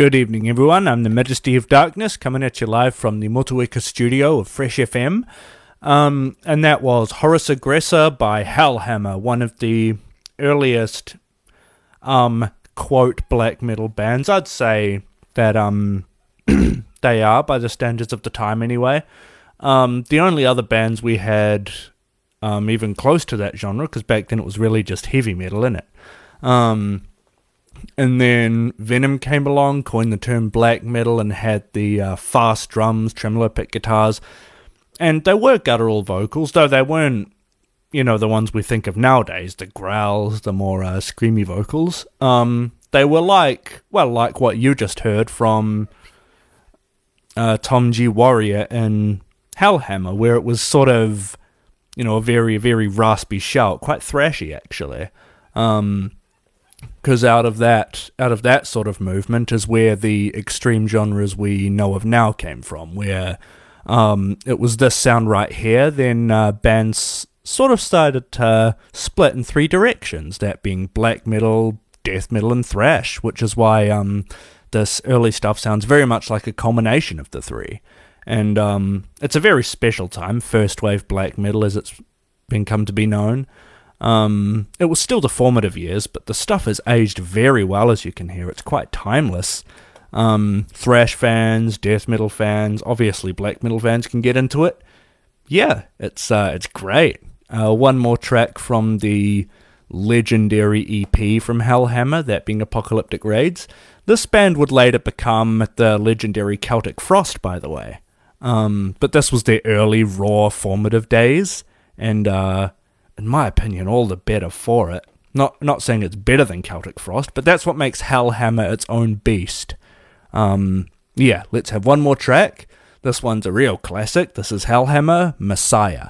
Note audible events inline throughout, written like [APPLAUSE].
Good evening, everyone. I'm the Majesty of Darkness coming at you live from the Motueka studio of Fresh FM. Um, and that was Horus Aggressor by Hellhammer, one of the earliest um, quote black metal bands. I'd say that um, [CLEARS THROAT] they are by the standards of the time anyway. Um, the only other bands we had um, even close to that genre, because back then it was really just heavy metal in it. And then Venom came along, coined the term black metal, and had the uh, fast drums, tremolo pick guitars, and they were guttural vocals, though they weren't, you know, the ones we think of nowadays, the growls, the more uh, screamy vocals. Um, they were like, well, like what you just heard from uh, Tom G. Warrior in Hellhammer, where it was sort of, you know, a very, very raspy shout, quite thrashy actually. Um, because out of that out of that sort of movement is where the extreme genres we know of now came from where um, it was this sound right here then uh, bands sort of started to split in three directions that being black metal death metal and thrash which is why um, this early stuff sounds very much like a combination of the three. And um, it's a very special time. First wave black metal as it's been come to be known um, it was still the formative years, but the stuff has aged very well, as you can hear. It's quite timeless. Um, thrash fans, death metal fans, obviously black metal fans can get into it. Yeah, it's uh, it's great. Uh, one more track from the legendary EP from Hellhammer, that being Apocalyptic Raids. This band would later become the legendary Celtic Frost, by the way. Um, but this was their early, raw, formative days, and uh, in my opinion, all the better for it. Not not saying it's better than Celtic Frost, but that's what makes Hellhammer its own beast. Um, yeah, let's have one more track. This one's a real classic. This is Hellhammer Messiah.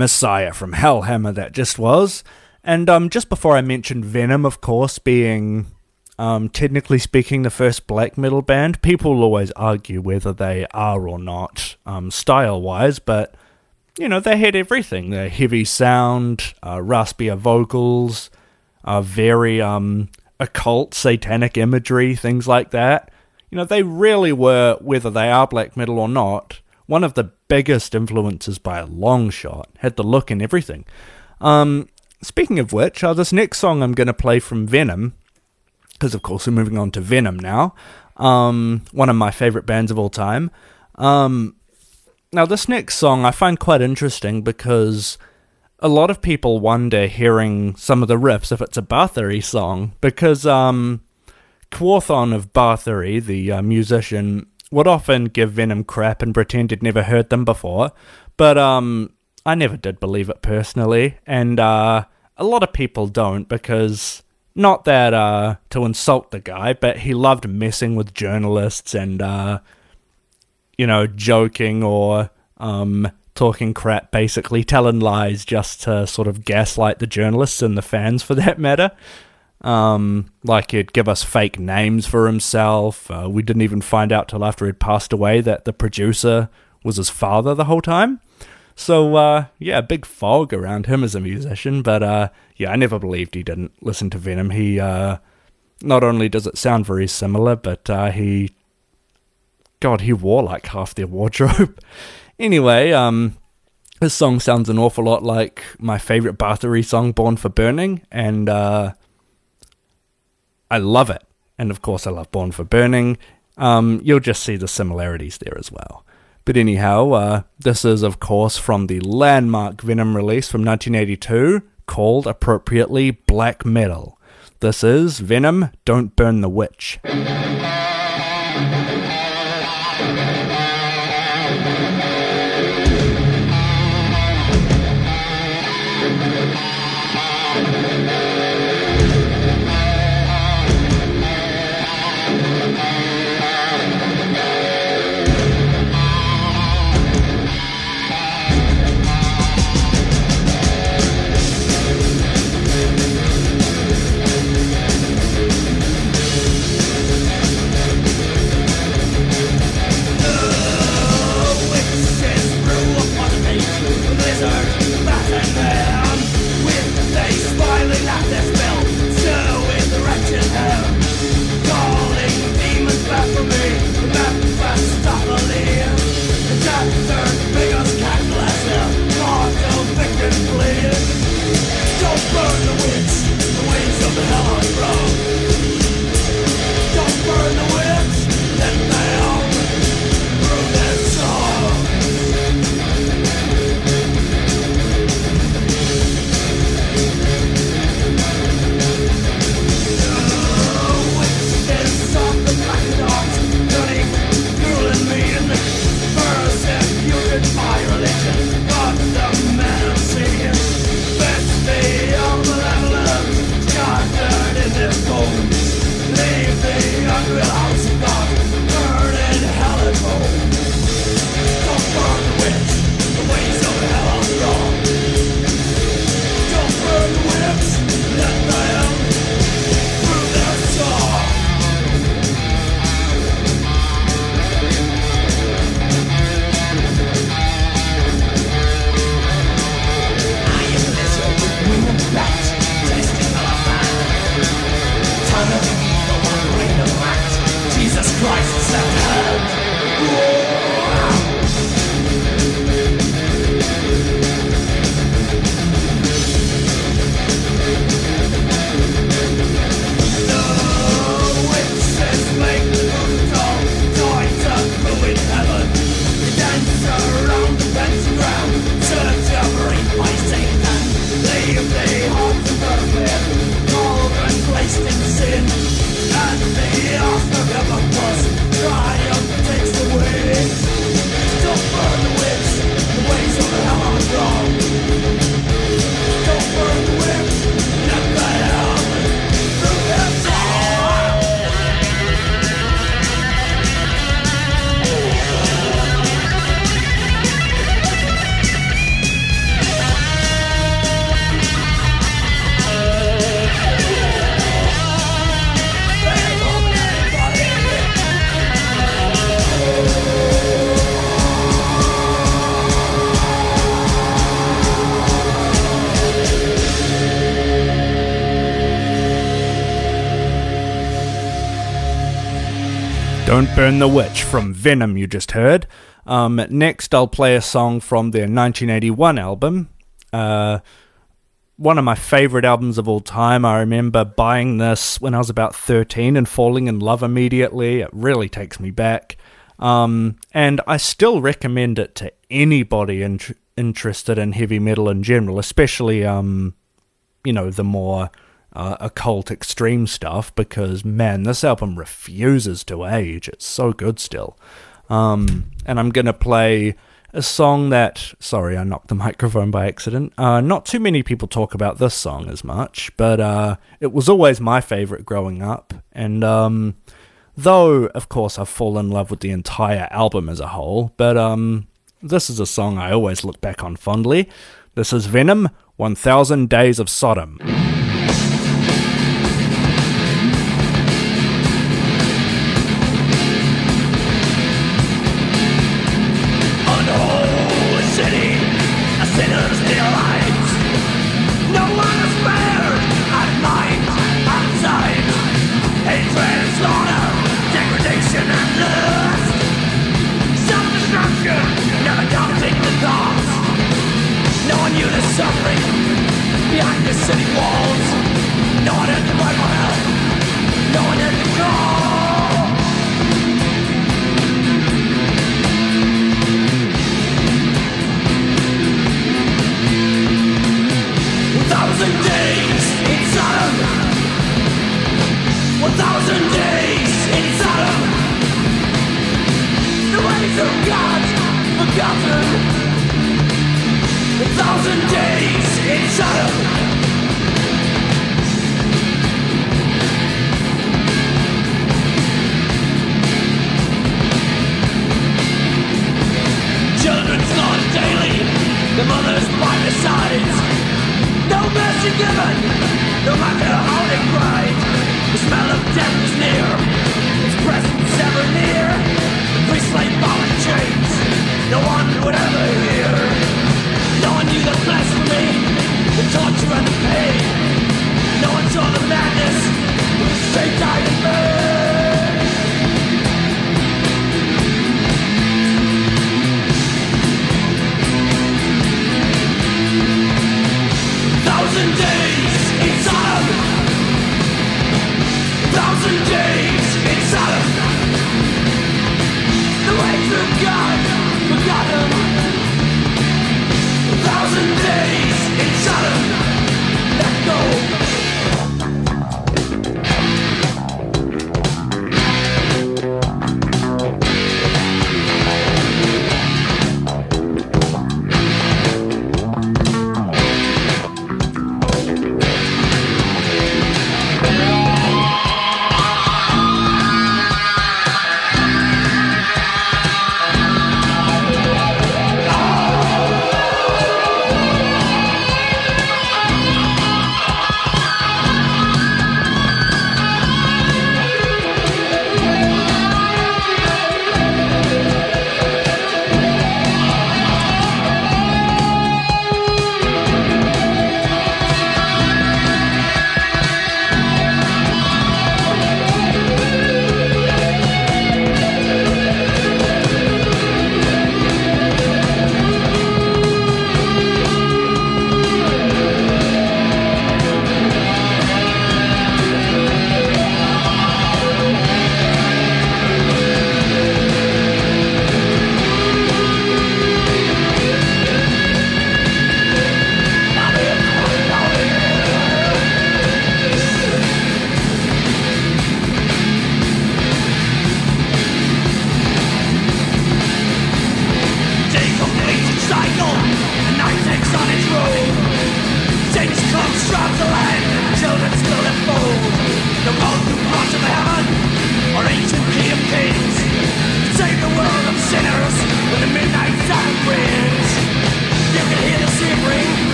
Messiah from Hellhammer that just was. And um, just before I mentioned Venom, of course, being um, technically speaking the first black metal band, people always argue whether they are or not um, style wise, but you know, they had everything. The heavy sound, uh, raspier vocals, uh, very um, occult, satanic imagery, things like that. You know, they really were, whether they are black metal or not, one of the biggest influences by a long shot. Had the look and everything. Um, speaking of which, uh, this next song I'm going to play from Venom, because of course we're moving on to Venom now, um, one of my favorite bands of all time. Um, now, this next song I find quite interesting because a lot of people wonder hearing some of the riffs if it's a Bathory song because um, Quorthon of Bathory, the uh, musician, would often give Venom crap and pretend he'd never heard them before, but um, I never did believe it personally, and uh, a lot of people don't because not that uh, to insult the guy, but he loved messing with journalists and uh, you know joking or um, talking crap, basically telling lies just to sort of gaslight the journalists and the fans for that matter. Um, like he'd give us fake names for himself. Uh, we didn't even find out till after he'd passed away that the producer was his father the whole time. So uh, yeah, big fog around him as a musician. But uh, yeah, I never believed he didn't listen to Venom. He uh, not only does it sound very similar, but uh, he, God, he wore like half their wardrobe. [LAUGHS] anyway, um, this song sounds an awful lot like my favorite Bathory song, "Born for Burning," and uh, I love it. And of course, I love Born for Burning. Um, you'll just see the similarities there as well. But anyhow, uh, this is, of course, from the landmark Venom release from 1982 called appropriately Black Metal. This is Venom Don't Burn the Witch. Don't Burn the Witch from Venom, you just heard. Um, next, I'll play a song from their 1981 album. Uh, one of my favorite albums of all time. I remember buying this when I was about 13 and falling in love immediately. It really takes me back. Um, and I still recommend it to anybody in- interested in heavy metal in general, especially, um, you know, the more uh, occult extreme stuff because man, this album refuses to age. It's so good still. Um, and I'm gonna play a song that sorry, I knocked the [LAUGHS] microphone by accident. Uh, not too many people talk about this song as much, but uh, it was always my favorite growing up. And um, though, of course, I've fallen in love with the entire album as a whole, but um, this is a song I always look back on fondly. This is Venom, 1000 Days of Sodom. Thousand days in Sodom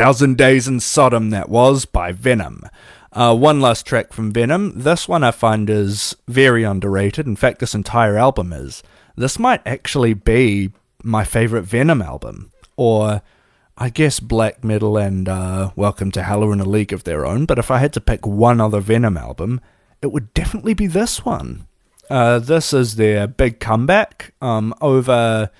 1000 Days in Sodom, that was, by Venom. Uh, one last track from Venom. This one I find is very underrated. In fact, this entire album is. This might actually be my favorite Venom album. Or, I guess, Black Metal and uh, Welcome to Hell are in a league of their own. But if I had to pick one other Venom album, it would definitely be this one. Uh, this is their big comeback. Um, over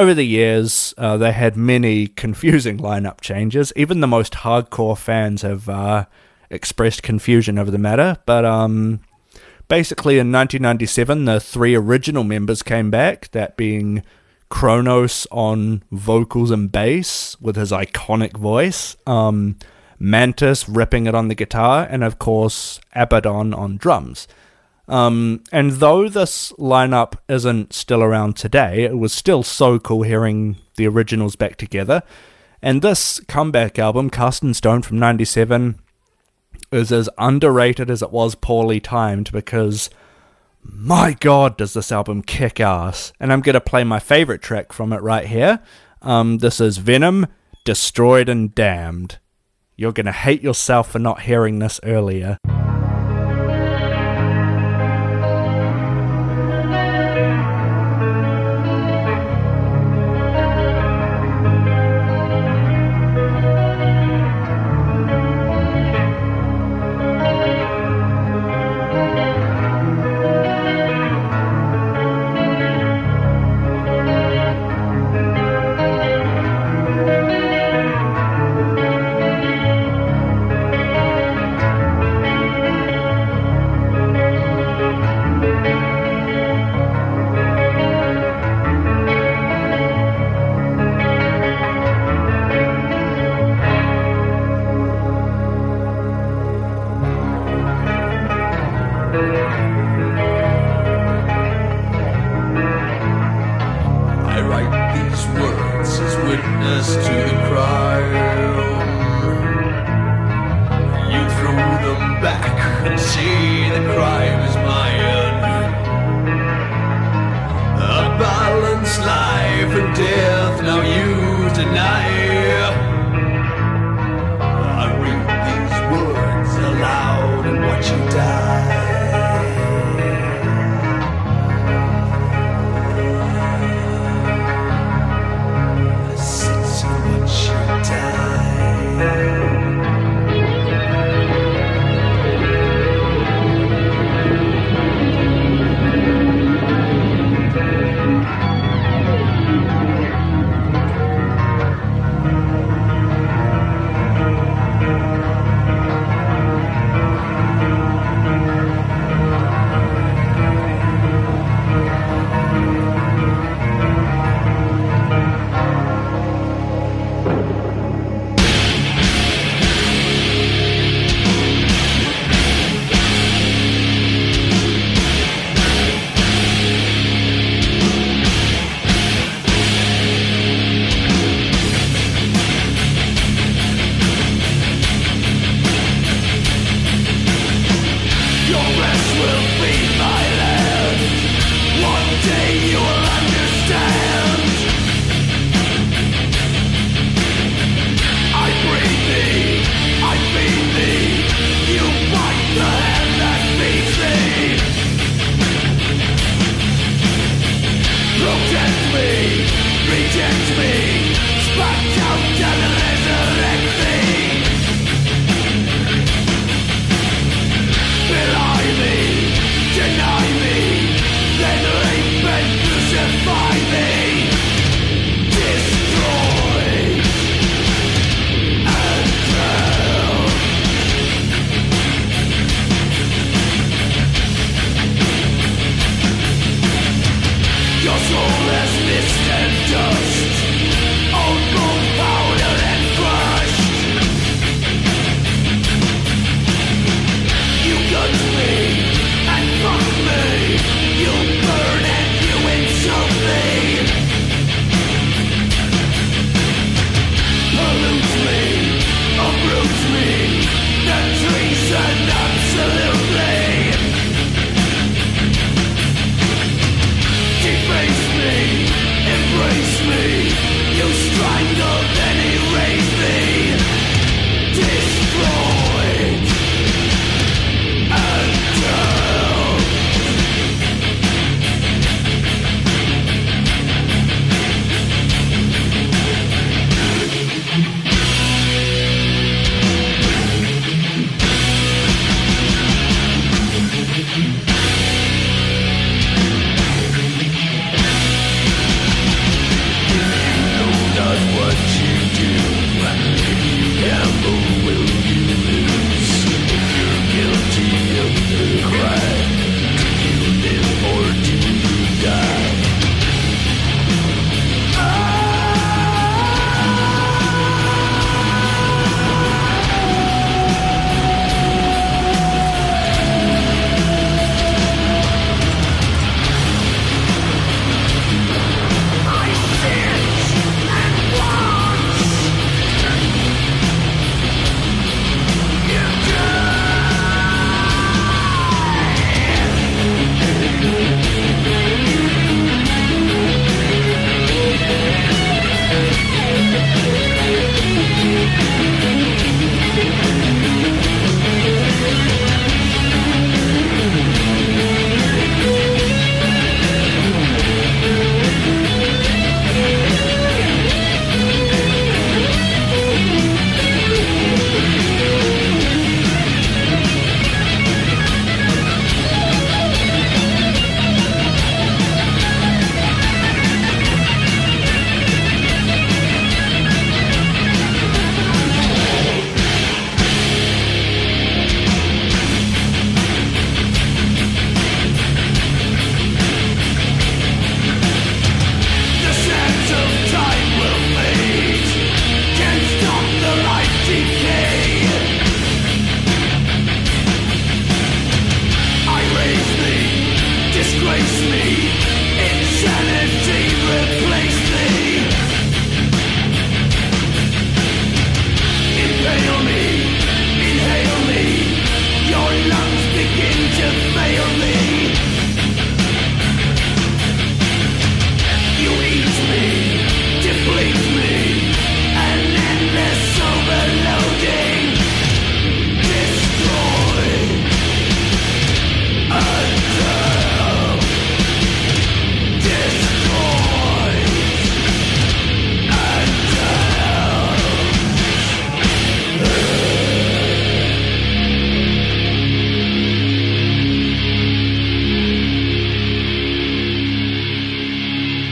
over the years, uh, they had many confusing lineup changes. Even the most hardcore fans have uh, expressed confusion over the matter. But um, basically, in 1997, the three original members came back. That being Cronos on vocals and bass with his iconic voice. Um, Mantas ripping it on the guitar, and of course, Abaddon on drums. Um, and though this lineup isn't still around today, it was still so cool hearing the originals back together. And this comeback album, Cast in Stone from 97, is as underrated as it was poorly timed because my god, does this album kick ass! And I'm going to play my favorite track from it right here. Um, this is Venom, Destroyed and Damned. You're going to hate yourself for not hearing this earlier.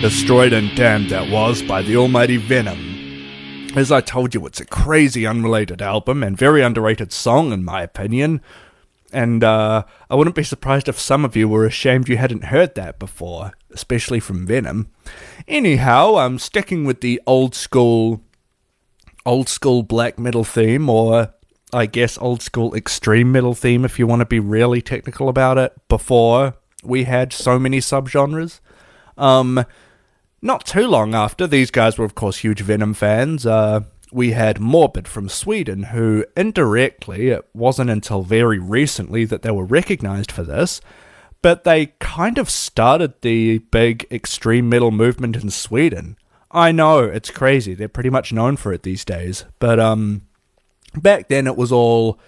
Destroyed and damned that was by the almighty Venom. As I told you, it's a crazy unrelated album and very underrated song, in my opinion. And uh, I wouldn't be surprised if some of you were ashamed you hadn't heard that before, especially from Venom. Anyhow, I'm sticking with the old school, old school black metal theme, or I guess old school extreme metal theme, if you want to be really technical about it. Before we had so many subgenres. Um, not too long after, these guys were, of course, huge Venom fans. Uh, we had Morbid from Sweden, who indirectly, it wasn't until very recently that they were recognized for this, but they kind of started the big extreme metal movement in Sweden. I know, it's crazy. They're pretty much known for it these days. But um, back then, it was all.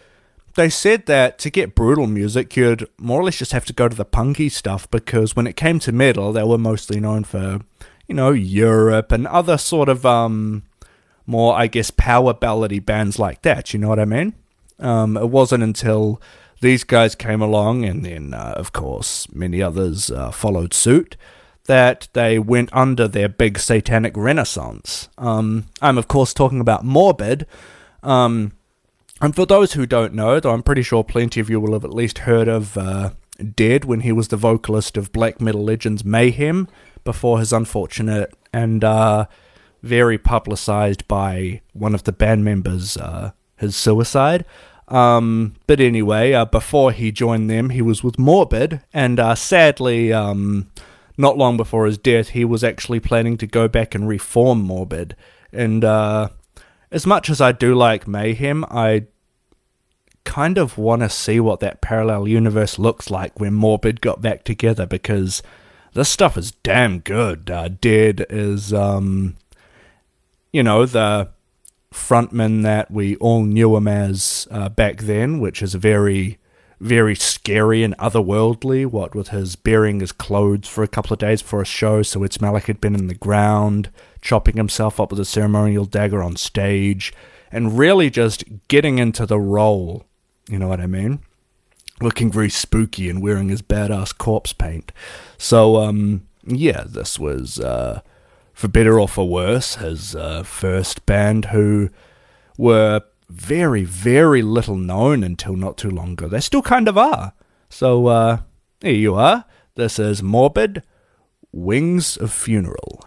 They said that to get brutal music, you'd more or less just have to go to the punky stuff because when it came to metal, they were mostly known for you know, Europe and other sort of um more, I guess, power ballady bands like that. You know what I mean? Um, it wasn't until these guys came along, and then, uh, of course, many others uh, followed suit, that they went under their big satanic renaissance. Um, I'm, of course, talking about Morbid. Um, and for those who don't know, though I'm pretty sure plenty of you will have at least heard of uh, Dead when he was the vocalist of black metal legends Mayhem before his unfortunate and uh, very publicized by one of the band members, uh, his suicide. Um, but anyway, uh, before he joined them, he was with Morbid, and uh, sadly, um, not long before his death, he was actually planning to go back and reform Morbid. And uh, as much as I do like Mayhem, I kind of want to see what that parallel universe looks like when Morbid got back together because this stuff is damn good. Uh, Dead is, um, you know, the frontman that we all knew him as uh, back then, which is very, very scary and otherworldly. What with his burying his clothes for a couple of days for a show, so it smelled like he'd been in the ground, chopping himself up with a ceremonial dagger on stage, and really just getting into the role. You know what I mean? looking very spooky and wearing his badass corpse paint. So, um, yeah, this was, uh, for better or for worse, his uh, first band who were very, very little known until not too long ago. They still kind of are. So, uh, here you are. This is Morbid Wings of Funeral.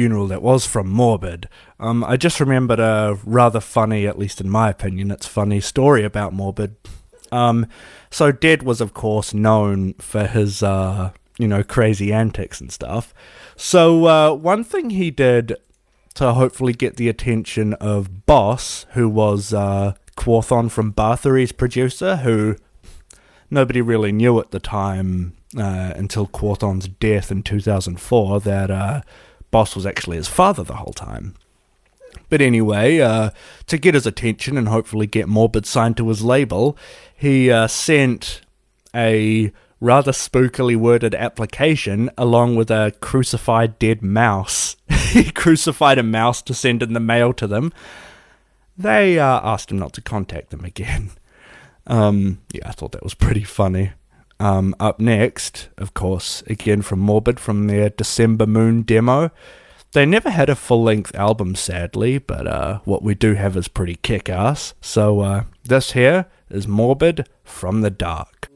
Funeral that was from Morbid. Um, I just remembered a rather funny, at least in my opinion, it's funny story about Morbid. Um, so Dead was, of course, known for his, uh, you know, crazy antics and stuff. So uh, one thing he did to hopefully get the attention of Boss, who was uh, Quorthon from Bathory's producer, who nobody really knew at the time uh, until Quorthon's death in 2004 that uh, Boss was actually his father the whole time. But anyway, uh, to get his attention and hopefully get Morbid signed to his label, he uh, sent a rather spookily worded application along with a crucified dead mouse. [LAUGHS] he crucified a mouse to send in the mail to them. They uh, asked him not to contact them again. [LAUGHS] Um, yeah, I thought that was pretty funny. Um, up next, of course, again from Morbid from their December Moon demo. They never had a full length album, sadly, but uh, what we do have is pretty kick ass. So, uh, this here is Morbid from the Dark.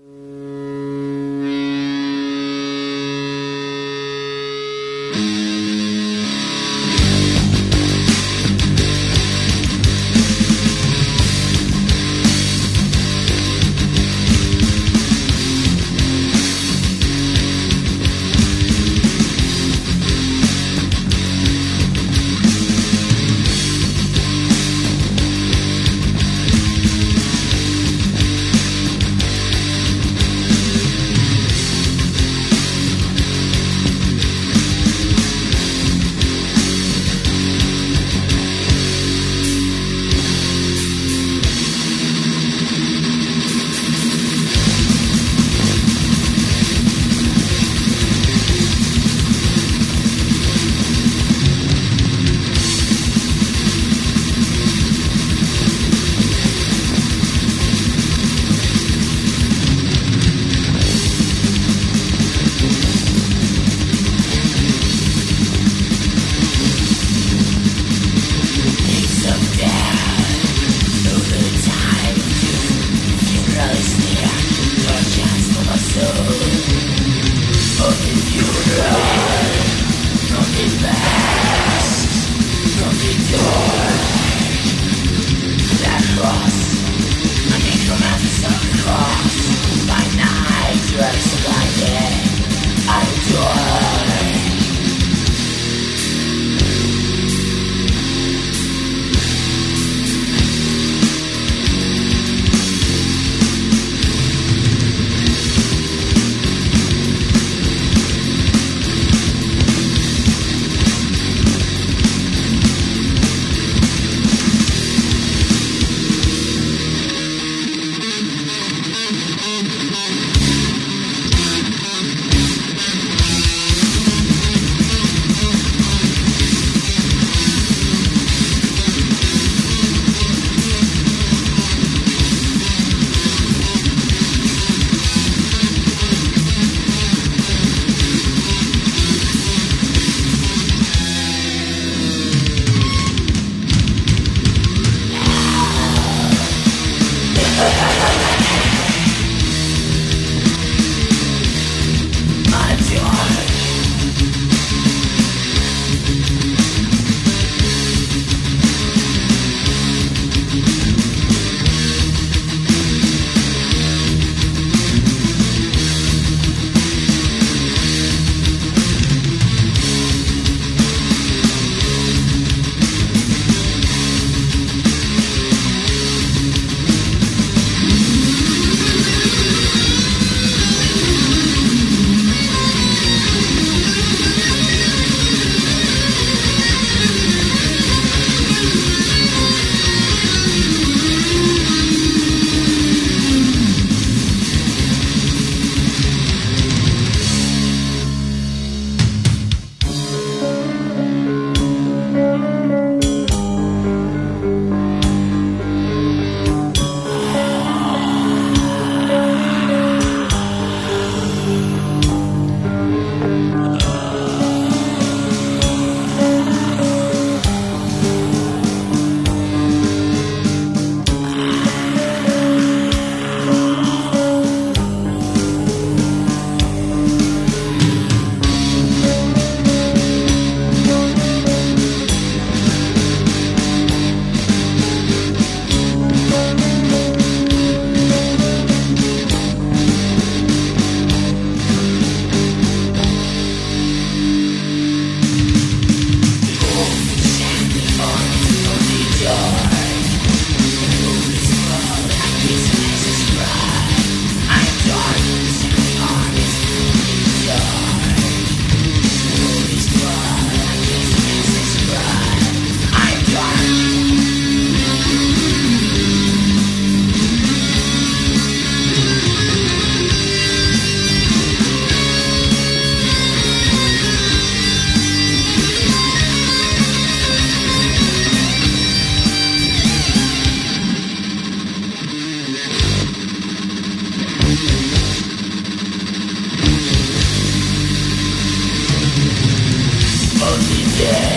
From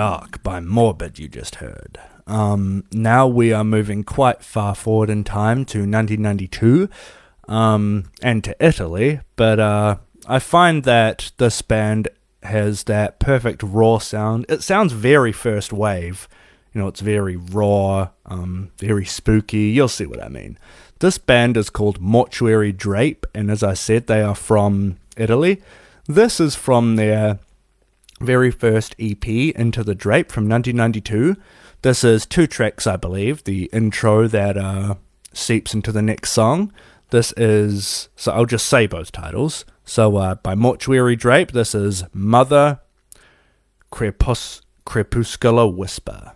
Dark by Morbid, you just heard. Um, now we are moving quite far forward in time to 1992 um, and to Italy, but uh, I find that this band has that perfect raw sound. It sounds very first wave. You know, it's very raw, um, very spooky. You'll see what I mean. This band is called Mortuary Drape, and as I said, they are from Italy. This is from their very first EP, Into the Drape, from 1992. This is two tracks, I believe. The intro that uh, seeps into the next song. This is, so I'll just say both titles. So uh, by Mortuary Drape, this is Mother Crepus- Crepuscular Whisper.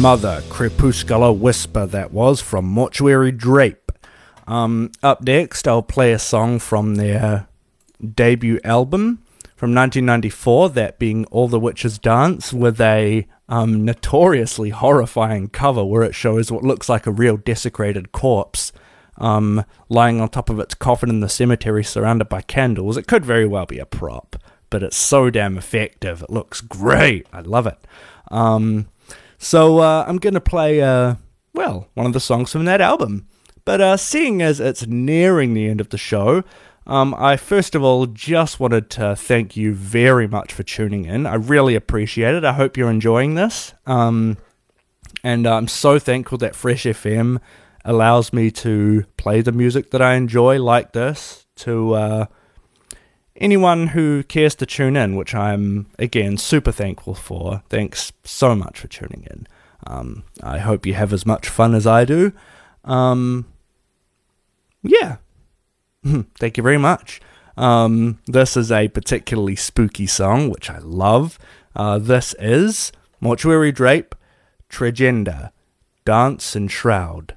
Mother, Crepuscular Whisper, that was from Mortuary Drape. Um, up next, I'll play a song from their debut album from 1994, that being All the Witches Dance, with a um, notoriously horrifying cover where it shows what looks like a real desecrated corpse um, lying on top of its coffin in the cemetery surrounded by candles. It could very well be a prop, but it's so damn effective. It looks great. I love it. Um, so uh, I'm going to play, uh, well, one of the songs from that album. But uh, seeing as it's nearing the end of the show, um, I first of all just wanted to thank you very much for tuning in. I really appreciate it. I hope you're enjoying this. Um, and I'm so thankful that Fresh FM allows me to play the music that I enjoy like this to uh, anyone who cares to tune in, which I'm again super thankful for. Thanks so much for tuning in. Um, I hope you have as much fun as I do. Um, yeah, thank you very much. Um, this is a particularly spooky song, which I love. Uh, this is Mortuary Drape, Tregenda, Dance and Shroud.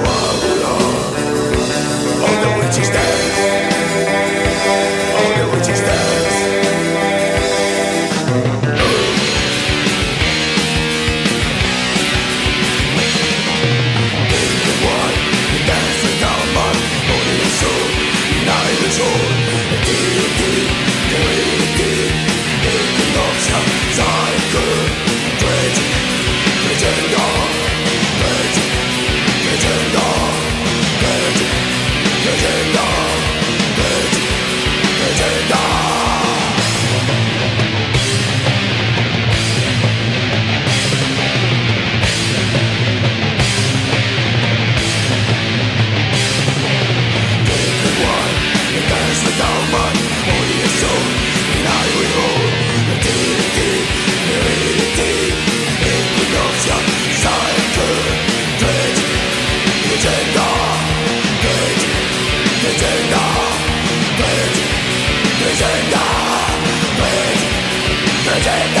The